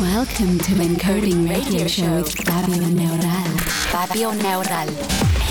Welcome to Encoding Radio Show with Fabio Neural. Fabio Neural.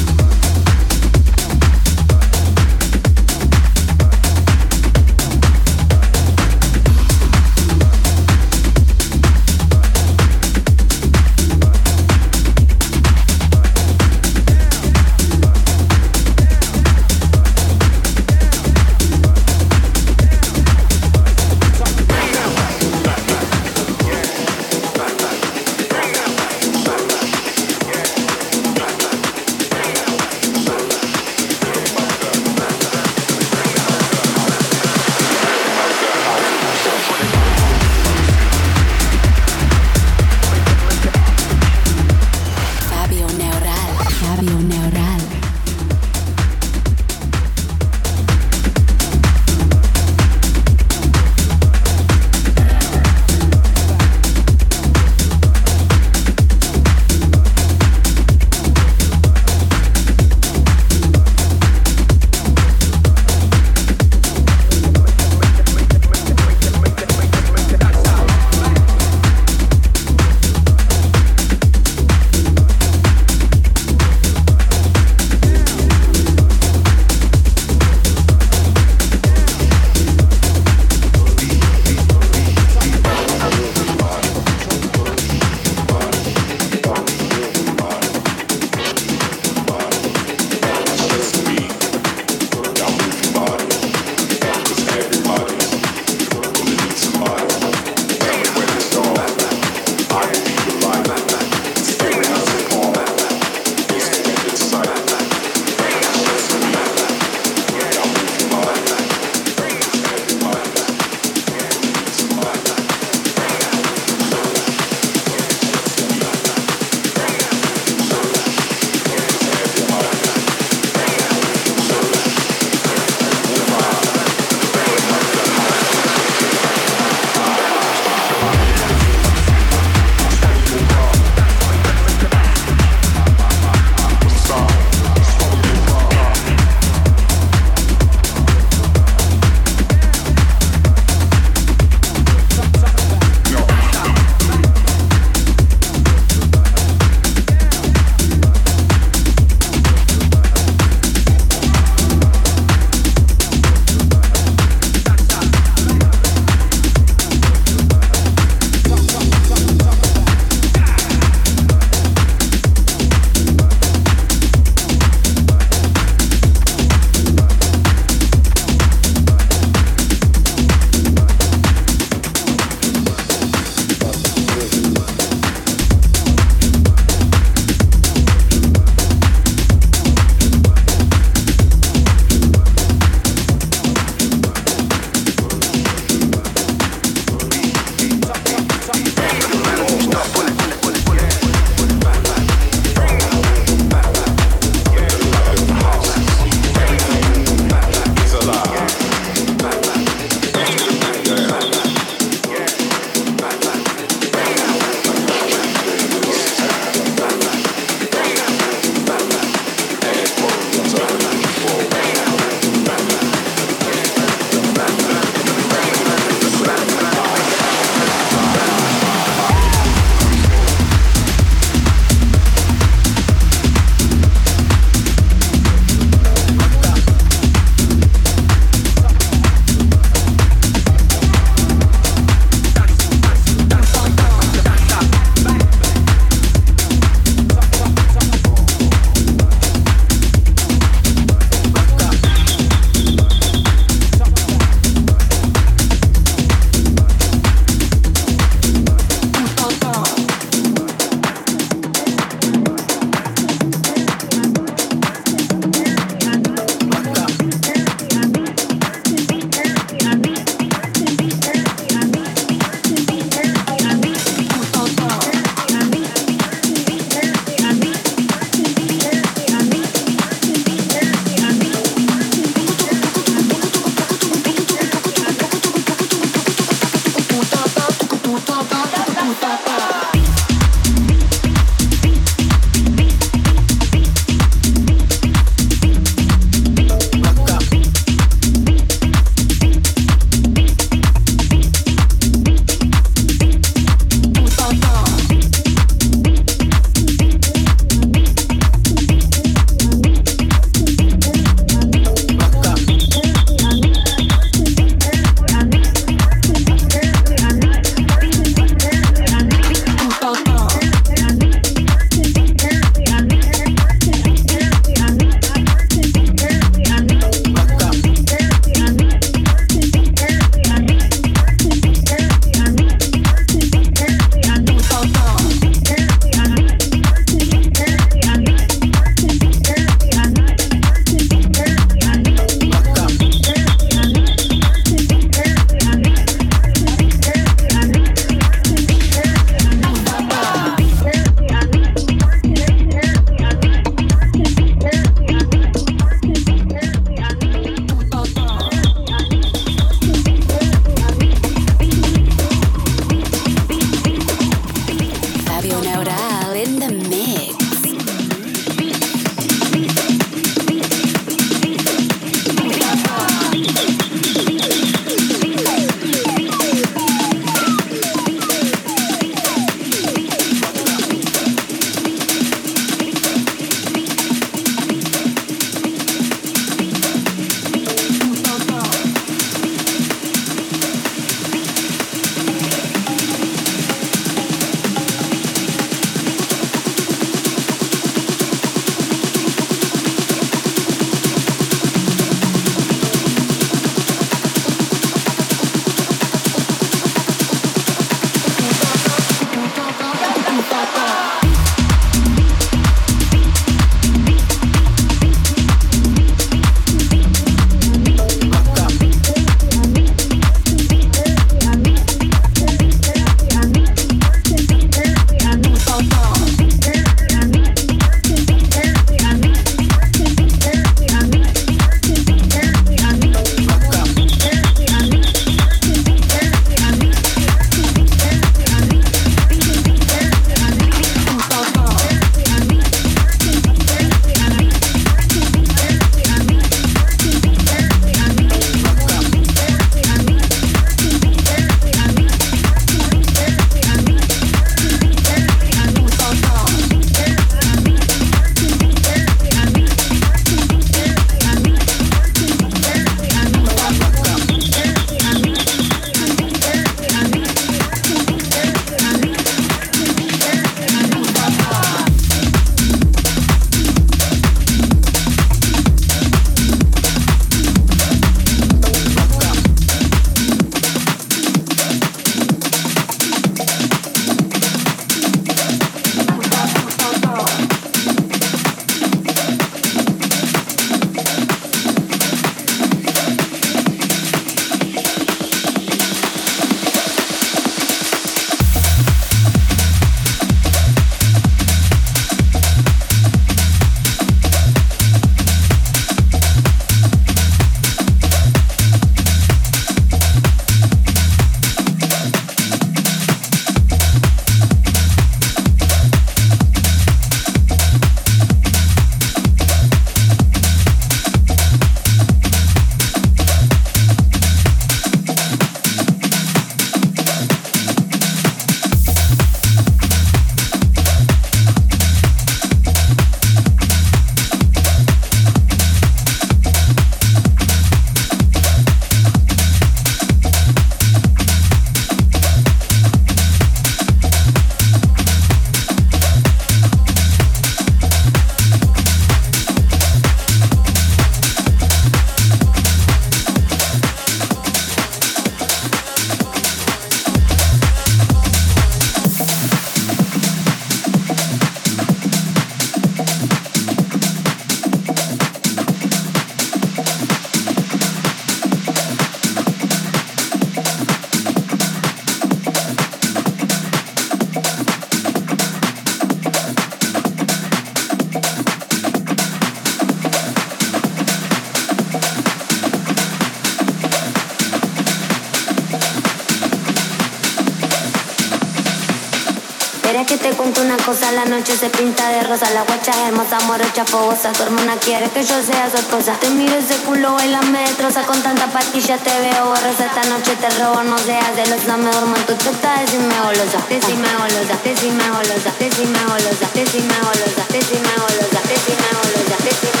¿Quieres que te cuente una cosa? La noche se pinta de rosa, la guacha es hermosa, morocha, fogosa. Tu hermana quiere que yo sea su esposa. Te miro ese culo, baila, me destroza. Con tanta pastilla te veo borrosa. Esta noche te robo, no seas de celosa. Me duermo en tu teta, decime golosa. Decime golosa, decime golosa, decime golosa, decime golosa, decime golosa, decime golosa, decime golosa,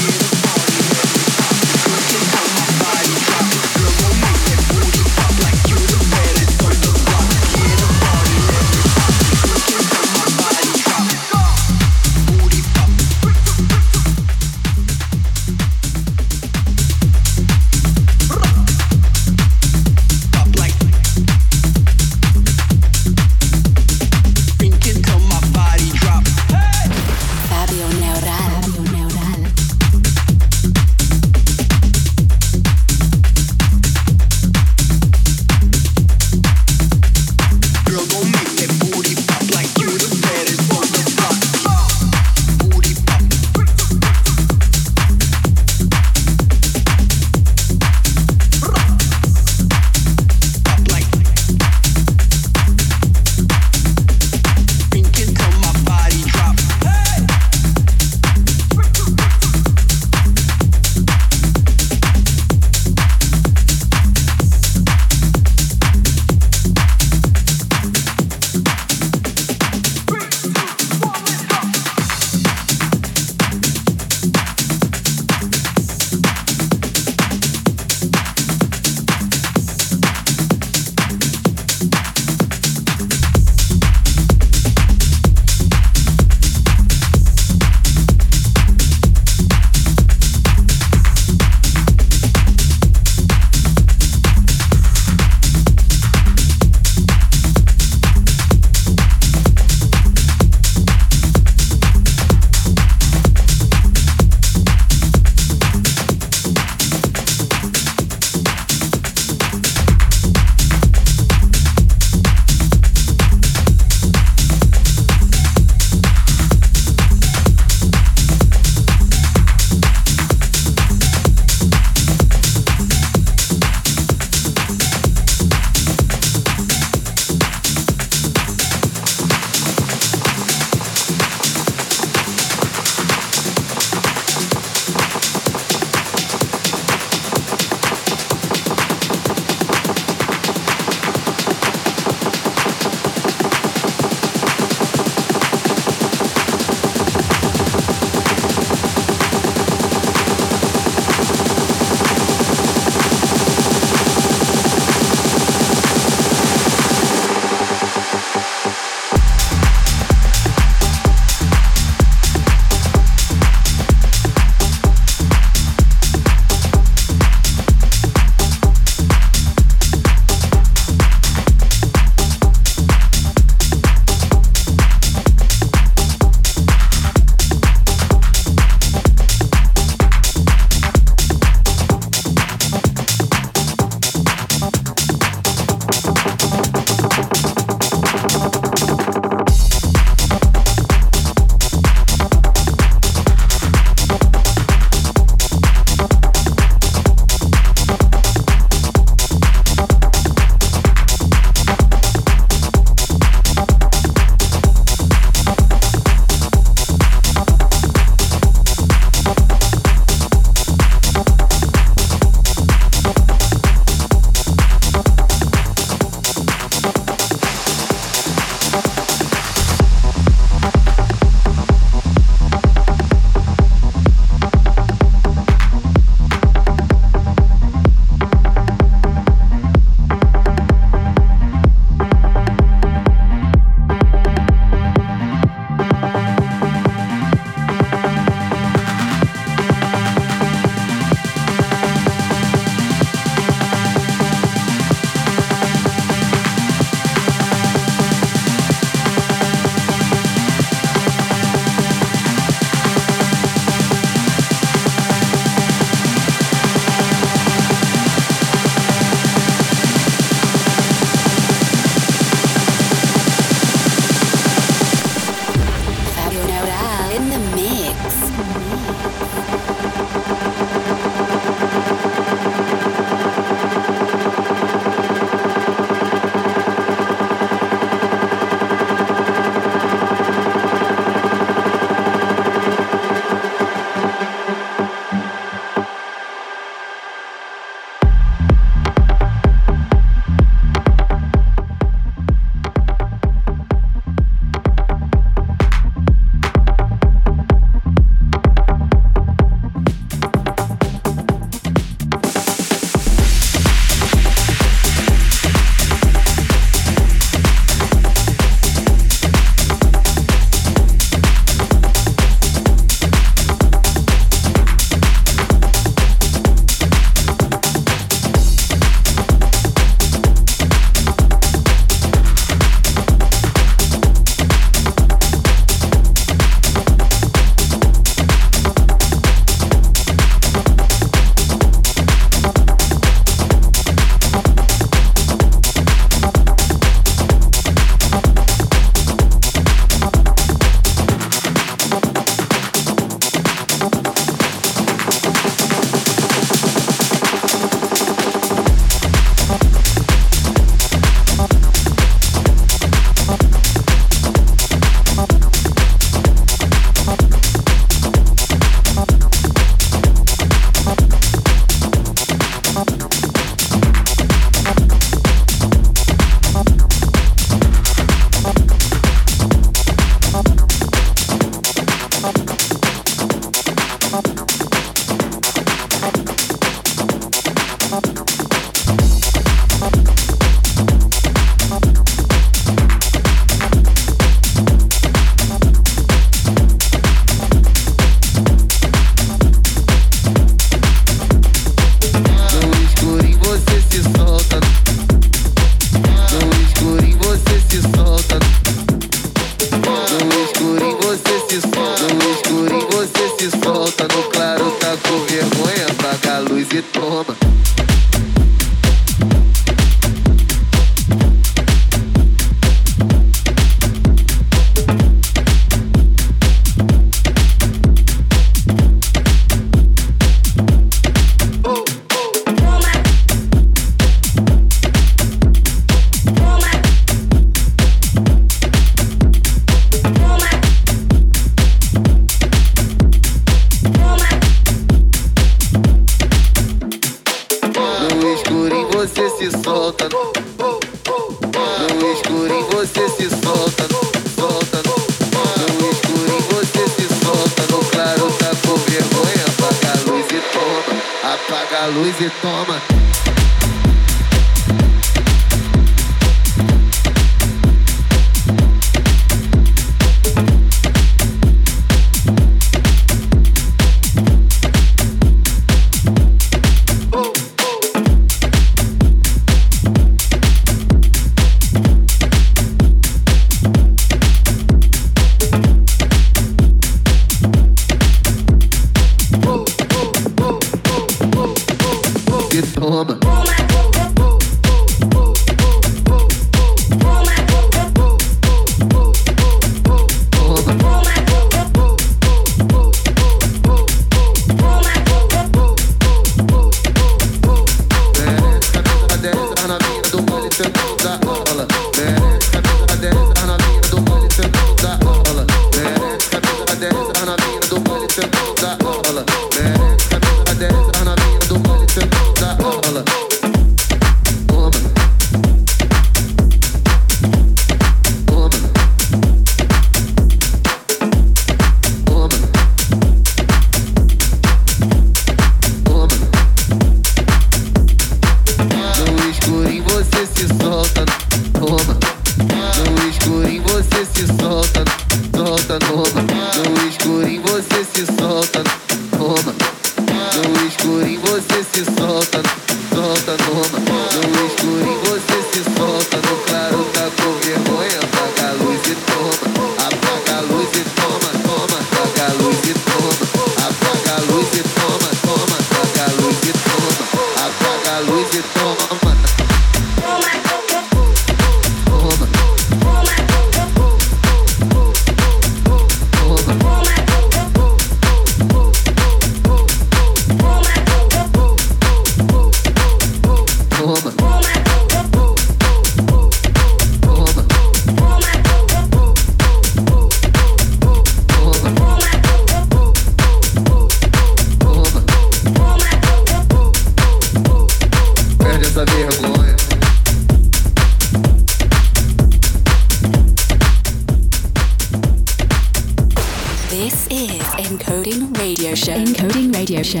Show.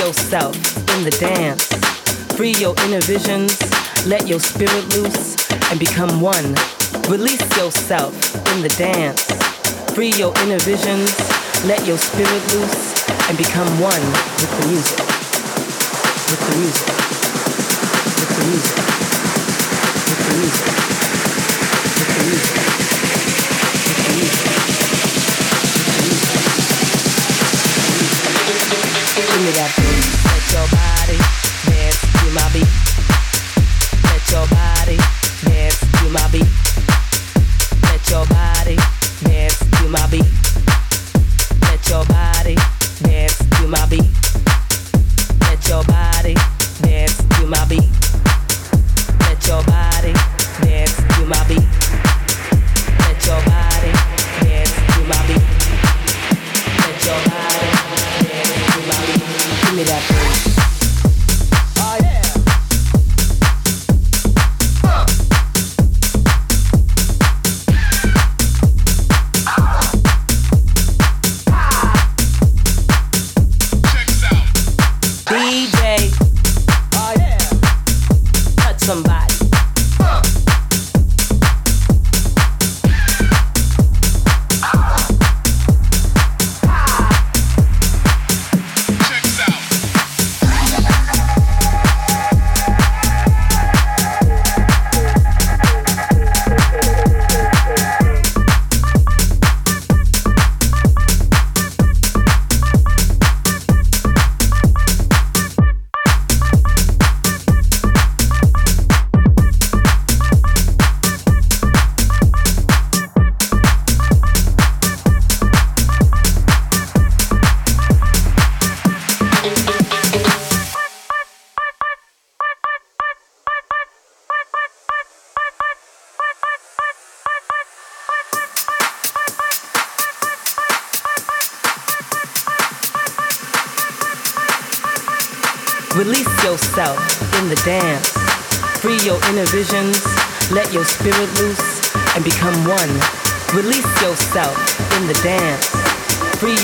yourself in the dance. Free your inner visions, let your spirit loose, and become one. Release yourself in the dance. Free your inner visions. Let your spirit loose and become one with the music. With the music. With the music. With the music. With the music. With the music. Give me that. up.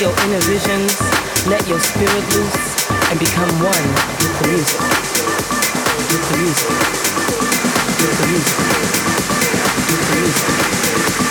your inner visions, let your spirit loose, and become one with the music. With the music. With the music. With the music.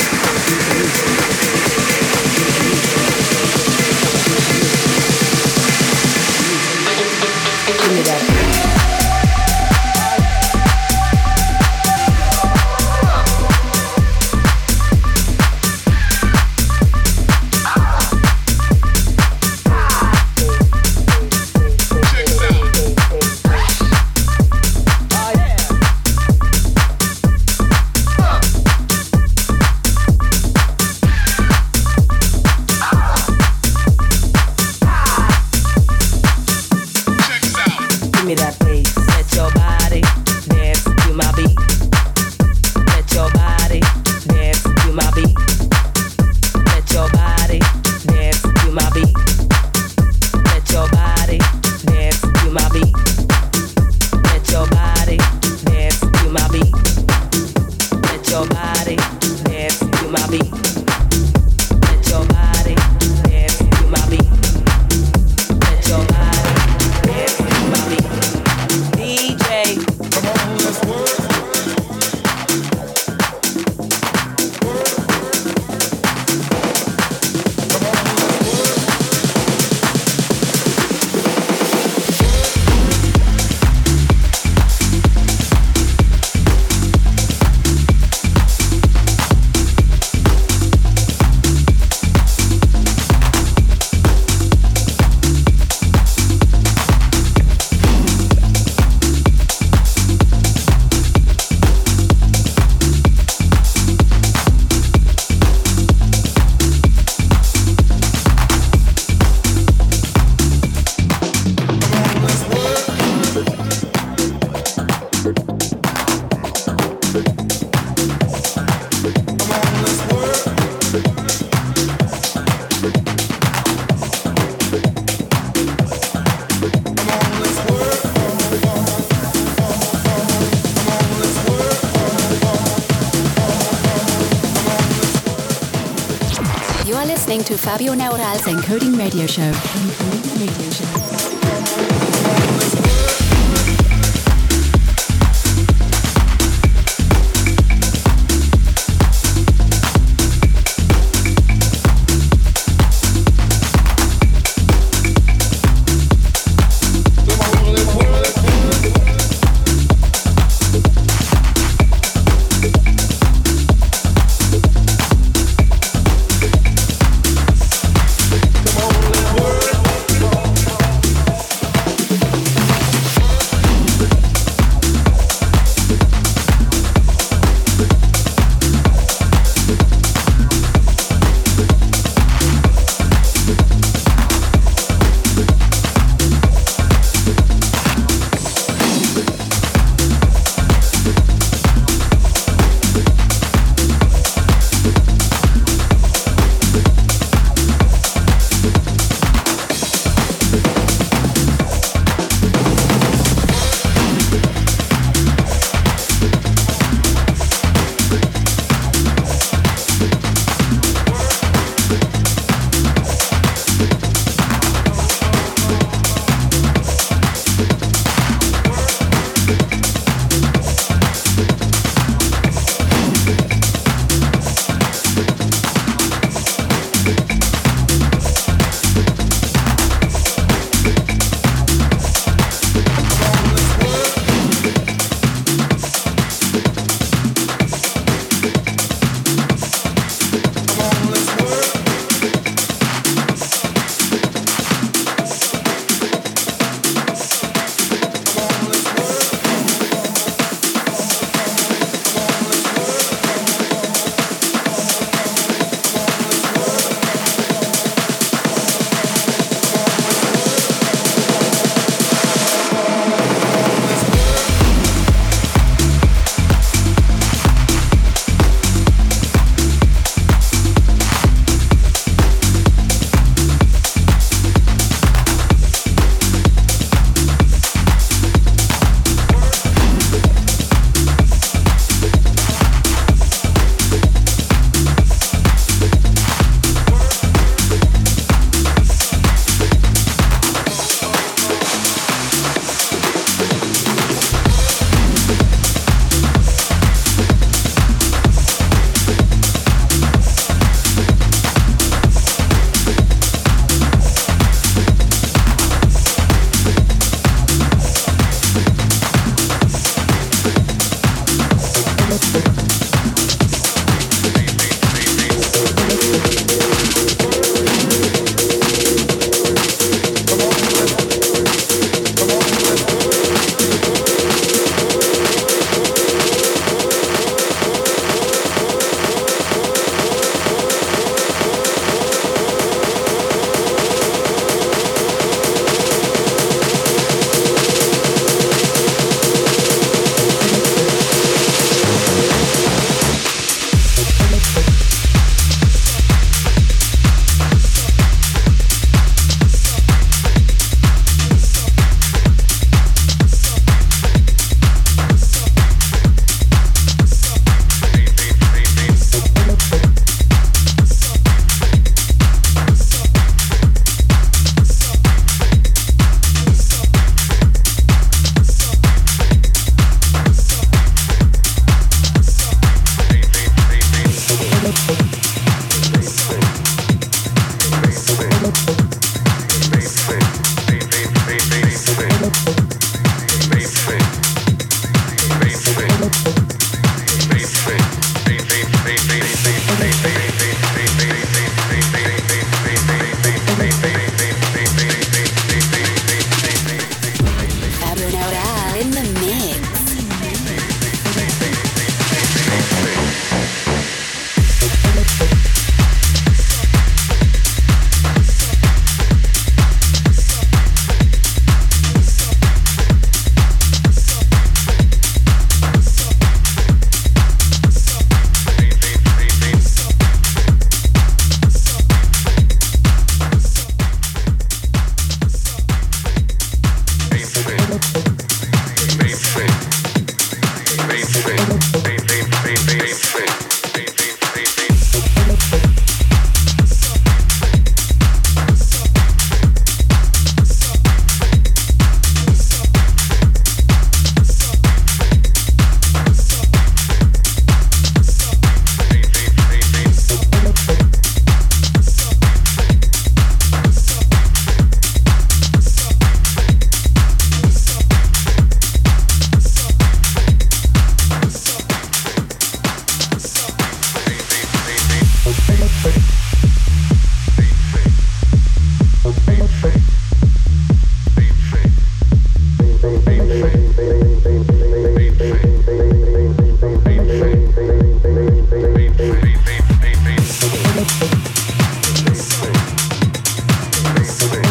Lionel Ralph's Encoding Radio Show.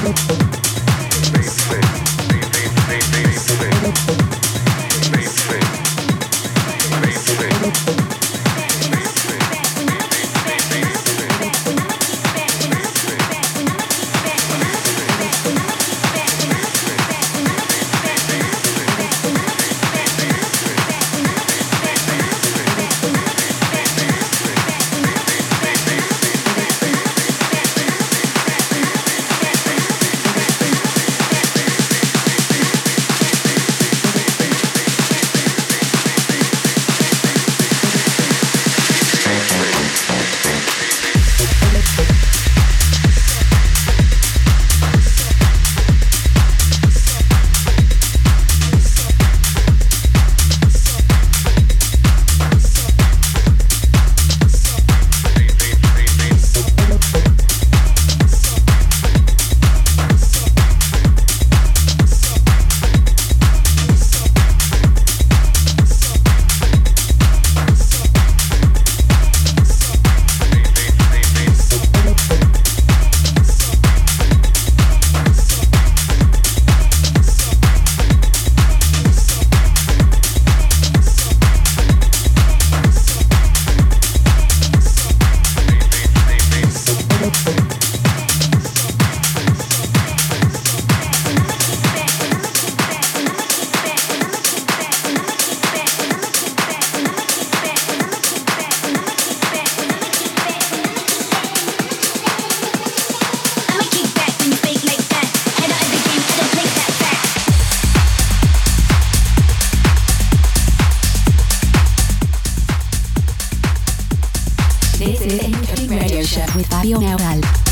Thank you. This is Encoding Radio Show with Fabio Neural.